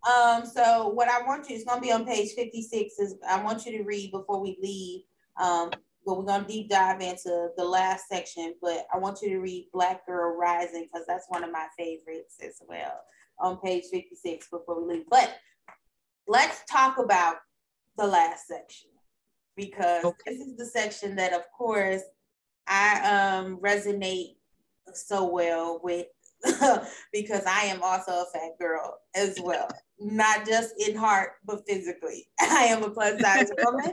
um. So what I want you is going to be on page fifty six. Is I want you to read before we leave. Um. But we're going to deep dive into the last section. But I want you to read Black Girl Rising because that's one of my favorites as well on page fifty six before we leave. But let's talk about the last section because okay. this is the section that, of course, I um, resonate so well with because I am also a fat girl as well, not just in heart, but physically. I am a plus size woman.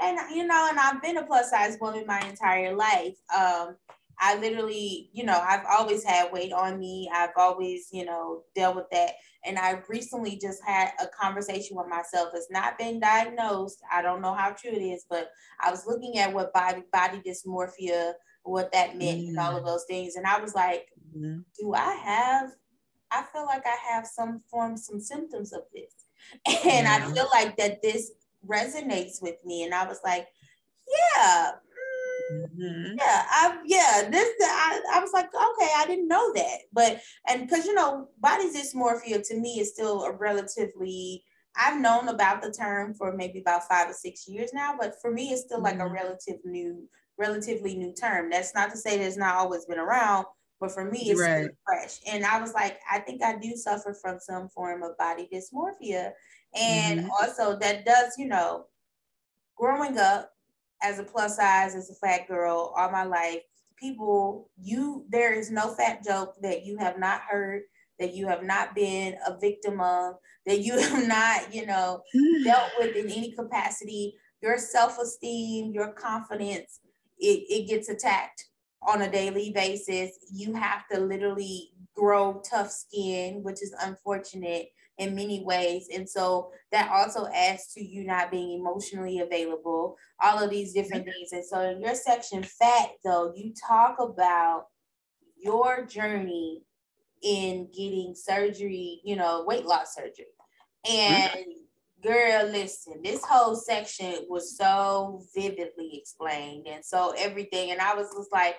And, you know, and I've been a plus size woman my entire life. Um, I literally, you know, I've always had weight on me. I've always, you know, dealt with that. And I recently just had a conversation with myself. It's not been diagnosed. I don't know how true it is, but I was looking at what body body dysmorphia, what that meant, mm. and all of mm. those things. And I was like, mm. do I have? I feel like I have some form, some symptoms of this, and I feel like that this resonates with me. And I was like, yeah, Mm-hmm. Yeah, I yeah, this I, I was like, okay, I didn't know that. But and because you know, body dysmorphia to me is still a relatively I've known about the term for maybe about five or six years now, but for me it's still like mm-hmm. a relative new, relatively new term. That's not to say that it's not always been around, but for me it's right. fresh. And I was like, I think I do suffer from some form of body dysmorphia. And mm-hmm. also that does, you know, growing up, as a plus size, as a fat girl all my life, people, you, there is no fat joke that you have not heard, that you have not been a victim of, that you have not, you know, hmm. dealt with in any capacity. Your self esteem, your confidence, it, it gets attacked on a daily basis. You have to literally grow tough skin, which is unfortunate in many ways. And so that also adds to you not being emotionally available, all of these different mm-hmm. things. And so in your section, fat, though, you talk about your journey in getting surgery, you know, weight loss surgery. And mm-hmm. girl, listen, this whole section was so vividly explained and so everything. And I was just like,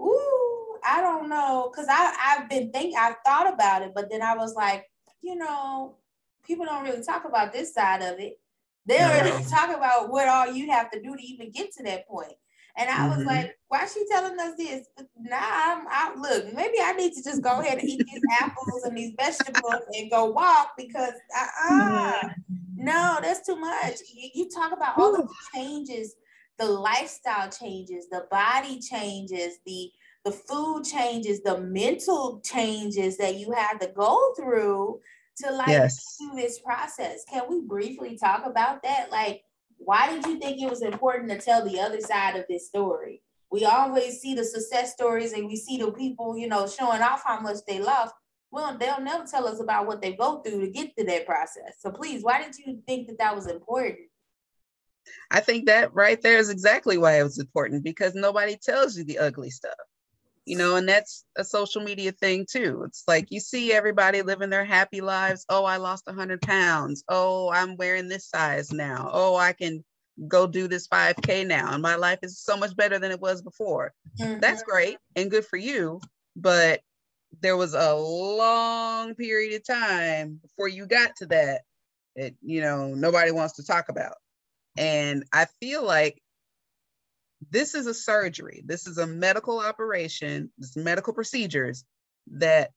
ooh, I don't know. Cause I, I've been thinking, I've thought about it, but then I was like, you know, people don't really talk about this side of it. They don't no. really talk about what all you have to do to even get to that point. And I was mm-hmm. like, why is she telling us this? Nah, I'm out. Look, maybe I need to just go ahead and eat these apples and these vegetables and go walk because uh-uh. no, that's too much. You, you talk about all the changes, the lifestyle changes, the body changes, the the food changes, the mental changes that you had to go through to like yes. do this process. Can we briefly talk about that? Like, why did you think it was important to tell the other side of this story? We always see the success stories and we see the people, you know, showing off how much they love. Well, they'll never tell us about what they go through to get to that process. So please, why did you think that that was important? I think that right there is exactly why it was important because nobody tells you the ugly stuff you know, and that's a social media thing too. It's like you see everybody living their happy lives. Oh, I lost 100 pounds. Oh, I'm wearing this size now. Oh, I can go do this 5K now. And my life is so much better than it was before. Mm-hmm. That's great and good for you. But there was a long period of time before you got to that that you know nobody wants to talk about and i feel like this is a surgery. This is a medical operation this medical procedures that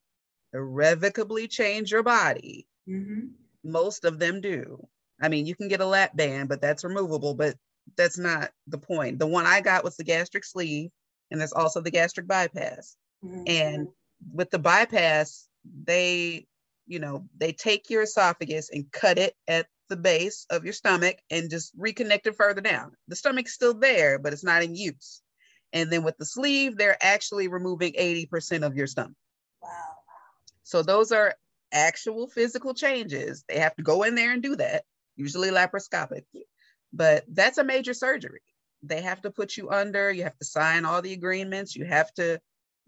irrevocably change your body. Mm-hmm. most of them do. I mean you can get a lap band but that's removable but that's not the point. The one i got was the gastric sleeve and there's also the gastric bypass. Mm-hmm. and with the bypass, they, you know, they take your esophagus and cut it at the base of your stomach and just reconnect it further down. The stomach's still there, but it's not in use. And then with the sleeve, they're actually removing 80% of your stomach. Wow. So those are actual physical changes. They have to go in there and do that, usually laparoscopic. But that's a major surgery. They have to put you under, you have to sign all the agreements, you have to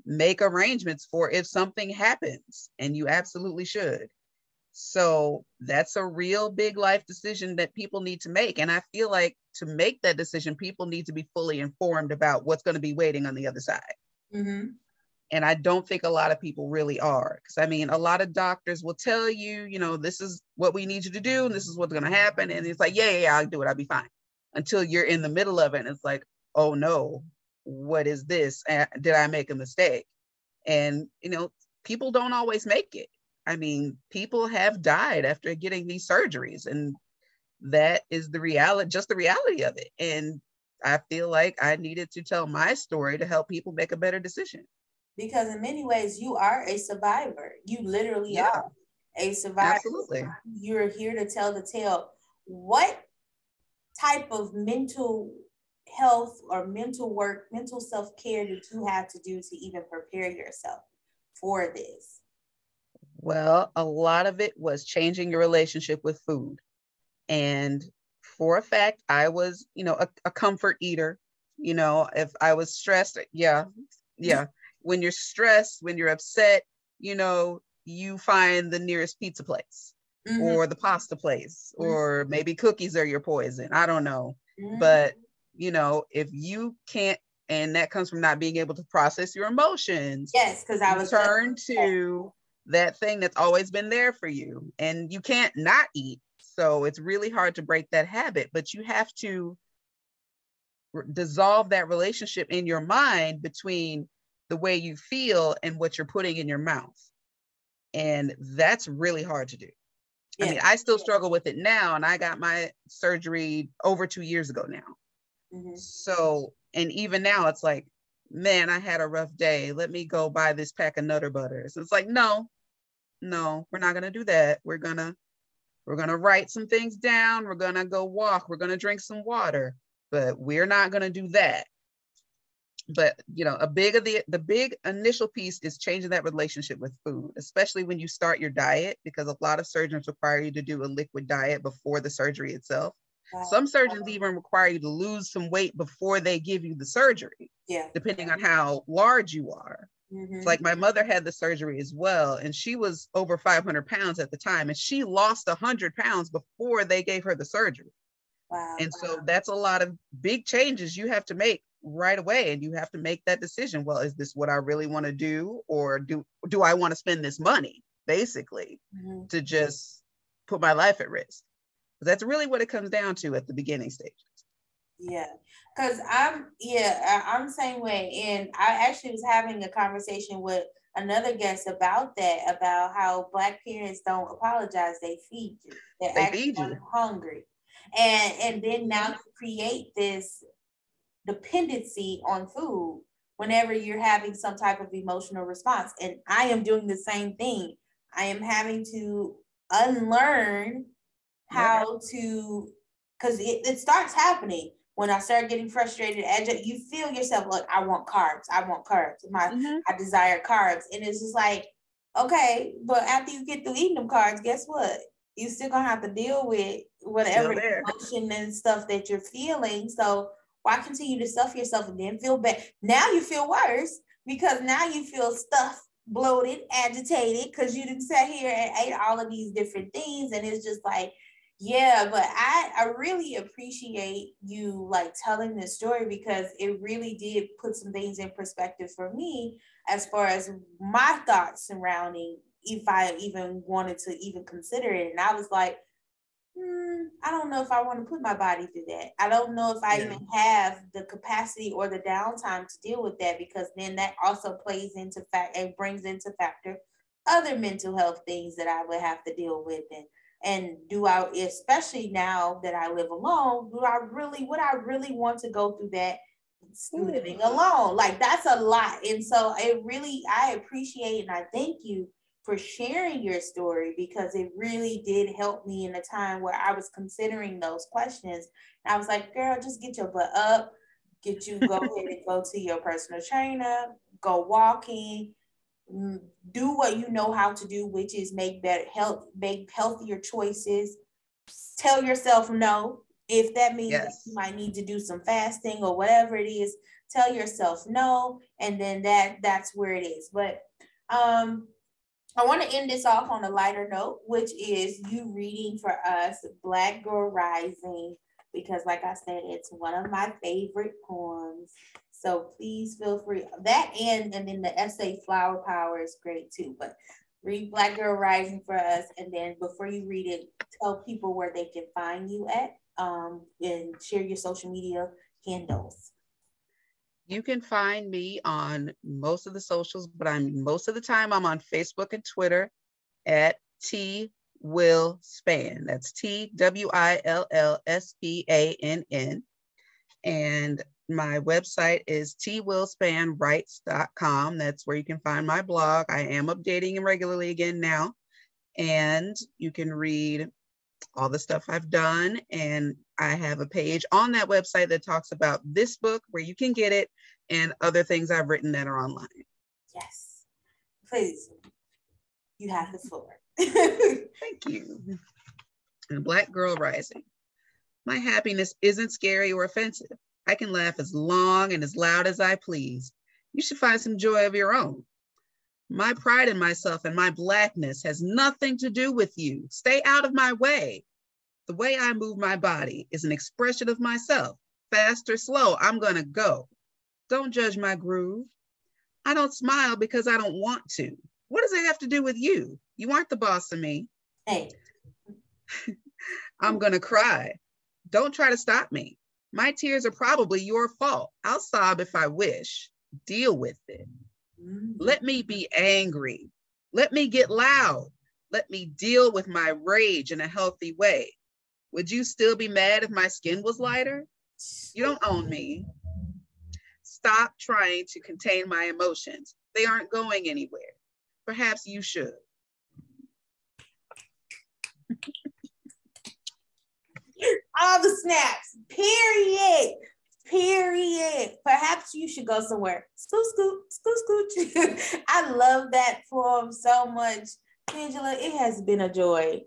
make arrangements for if something happens, and you absolutely should. So that's a real big life decision that people need to make. And I feel like to make that decision, people need to be fully informed about what's going to be waiting on the other side. Mm-hmm. And I don't think a lot of people really are. Because I mean, a lot of doctors will tell you, you know, this is what we need you to do, and this is what's going to happen. And it's like, yeah, yeah, yeah, I'll do it. I'll be fine. Until you're in the middle of it, and it's like, oh no, what is this? Did I make a mistake? And, you know, people don't always make it. I mean, people have died after getting these surgeries, and that is the reality, just the reality of it. And I feel like I needed to tell my story to help people make a better decision. Because in many ways, you are a survivor. You literally yeah. are a survivor. Absolutely. You're here to tell the tale. What type of mental health or mental work, mental self care did you have to do to even prepare yourself for this? Well, a lot of it was changing your relationship with food. And for a fact, I was, you know, a, a comfort eater. You know, if I was stressed, yeah, yeah. when you're stressed, when you're upset, you know, you find the nearest pizza place mm-hmm. or the pasta place, mm-hmm. or maybe cookies are your poison. I don't know. Mm-hmm. But you know, if you can't, and that comes from not being able to process your emotions. Yes, because I was turn to that thing that's always been there for you, and you can't not eat. So it's really hard to break that habit, but you have to dissolve that relationship in your mind between the way you feel and what you're putting in your mouth. And that's really hard to do. Yeah. I mean, I still struggle with it now, and I got my surgery over two years ago now. Mm-hmm. So, and even now it's like, man, I had a rough day. Let me go buy this pack of Nutter Butters. It's like, no, no, we're not gonna do that. We're gonna, we're gonna write some things down. We're gonna go walk. We're gonna drink some water. But we're not gonna do that. But you know, a big of the the big initial piece is changing that relationship with food, especially when you start your diet, because a lot of surgeons require you to do a liquid diet before the surgery itself. Some surgeons even require you to lose some weight before they give you the surgery. Yeah. Depending on how large you are. Mm-hmm. Like my mother had the surgery as well, and she was over 500 pounds at the time, and she lost 100 pounds before they gave her the surgery. Wow. And so that's a lot of big changes you have to make right away, and you have to make that decision. Well, is this what I really want to do, or do do I want to spend this money, basically, mm-hmm. to just put my life at risk? That's really what it comes down to at the beginning stages. Yeah, because I'm yeah I'm the same way, and I actually was having a conversation with another guest about that about how black parents don't apologize; they feed you. They're they feed you. hungry, and and then now create this dependency on food whenever you're having some type of emotional response, and I am doing the same thing. I am having to unlearn how to because it, it starts happening when I start getting frustrated, agitated, you feel yourself like I want carbs, I want carbs, my mm-hmm. I desire carbs. And it's just like, okay, but after you get through eating them carbs, guess what? You still gonna have to deal with whatever emotion and stuff that you're feeling. So why continue to stuff yourself and then feel bad? Now you feel worse because now you feel stuffed, bloated, agitated because you didn't sit here and ate all of these different things. And it's just like yeah, but I I really appreciate you like telling this story because it really did put some things in perspective for me as far as my thoughts surrounding if I even wanted to even consider it. And I was like, hmm, I don't know if I want to put my body through that. I don't know if I yeah. even have the capacity or the downtime to deal with that because then that also plays into fact and brings into factor other mental health things that I would have to deal with and and do I especially now that I live alone, do I really would I really want to go through that mm-hmm. living alone? Like that's a lot. And so it really I appreciate and I thank you for sharing your story because it really did help me in a time where I was considering those questions. And I was like, girl, just get your butt up, get you go ahead and go to your personal trainer, go walking, do what you know how to do, which is make better health, make healthier choices. Tell yourself no. If that means yes. that you might need to do some fasting or whatever it is, tell yourself no, and then that that's where it is. But um I want to end this off on a lighter note, which is you reading for us Black Girl Rising, because, like I said, it's one of my favorite poems. So please feel free. That and and then the essay Flower Power is great too. But read Black Girl Rising for us, and then before you read it, tell people where they can find you at, um, and share your social media handles. You can find me on most of the socials, but I'm most of the time I'm on Facebook and Twitter at T Will Span. That's T W I L L S P A N N. And my website is twillspannwrites.com. That's where you can find my blog. I am updating it regularly again now. And you can read all the stuff I've done. And I have a page on that website that talks about this book, where you can get it, and other things I've written that are online. Yes. Please, you have the floor. Thank you. And Black Girl Rising. My happiness isn't scary or offensive. I can laugh as long and as loud as I please. You should find some joy of your own. My pride in myself and my blackness has nothing to do with you. Stay out of my way. The way I move my body is an expression of myself. Fast or slow, I'm going to go. Don't judge my groove. I don't smile because I don't want to. What does it have to do with you? You aren't the boss of me. Hey. I'm going to cry. Don't try to stop me. My tears are probably your fault. I'll sob if I wish. Deal with it. Mm-hmm. Let me be angry. Let me get loud. Let me deal with my rage in a healthy way. Would you still be mad if my skin was lighter? You don't own me. Stop trying to contain my emotions. They aren't going anywhere. Perhaps you should. All the snaps, period. Period. Perhaps you should go somewhere. Scoot, scoot, scoot, scoot. I love that poem so much. Tangela, it has been a joy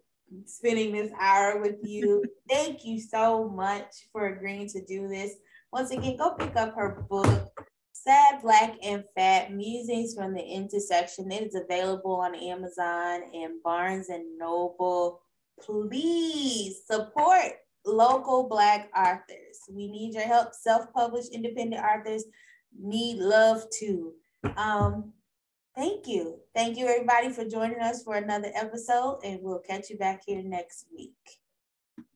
spending this hour with you. Thank you so much for agreeing to do this. Once again, go pick up her book, Sad, Black, and Fat Musings from the Intersection. It is available on Amazon and Barnes and Noble. Please support local Black authors. We need your help. Self-published independent authors need love too. Um, thank you. Thank you everybody for joining us for another episode and we'll catch you back here next week.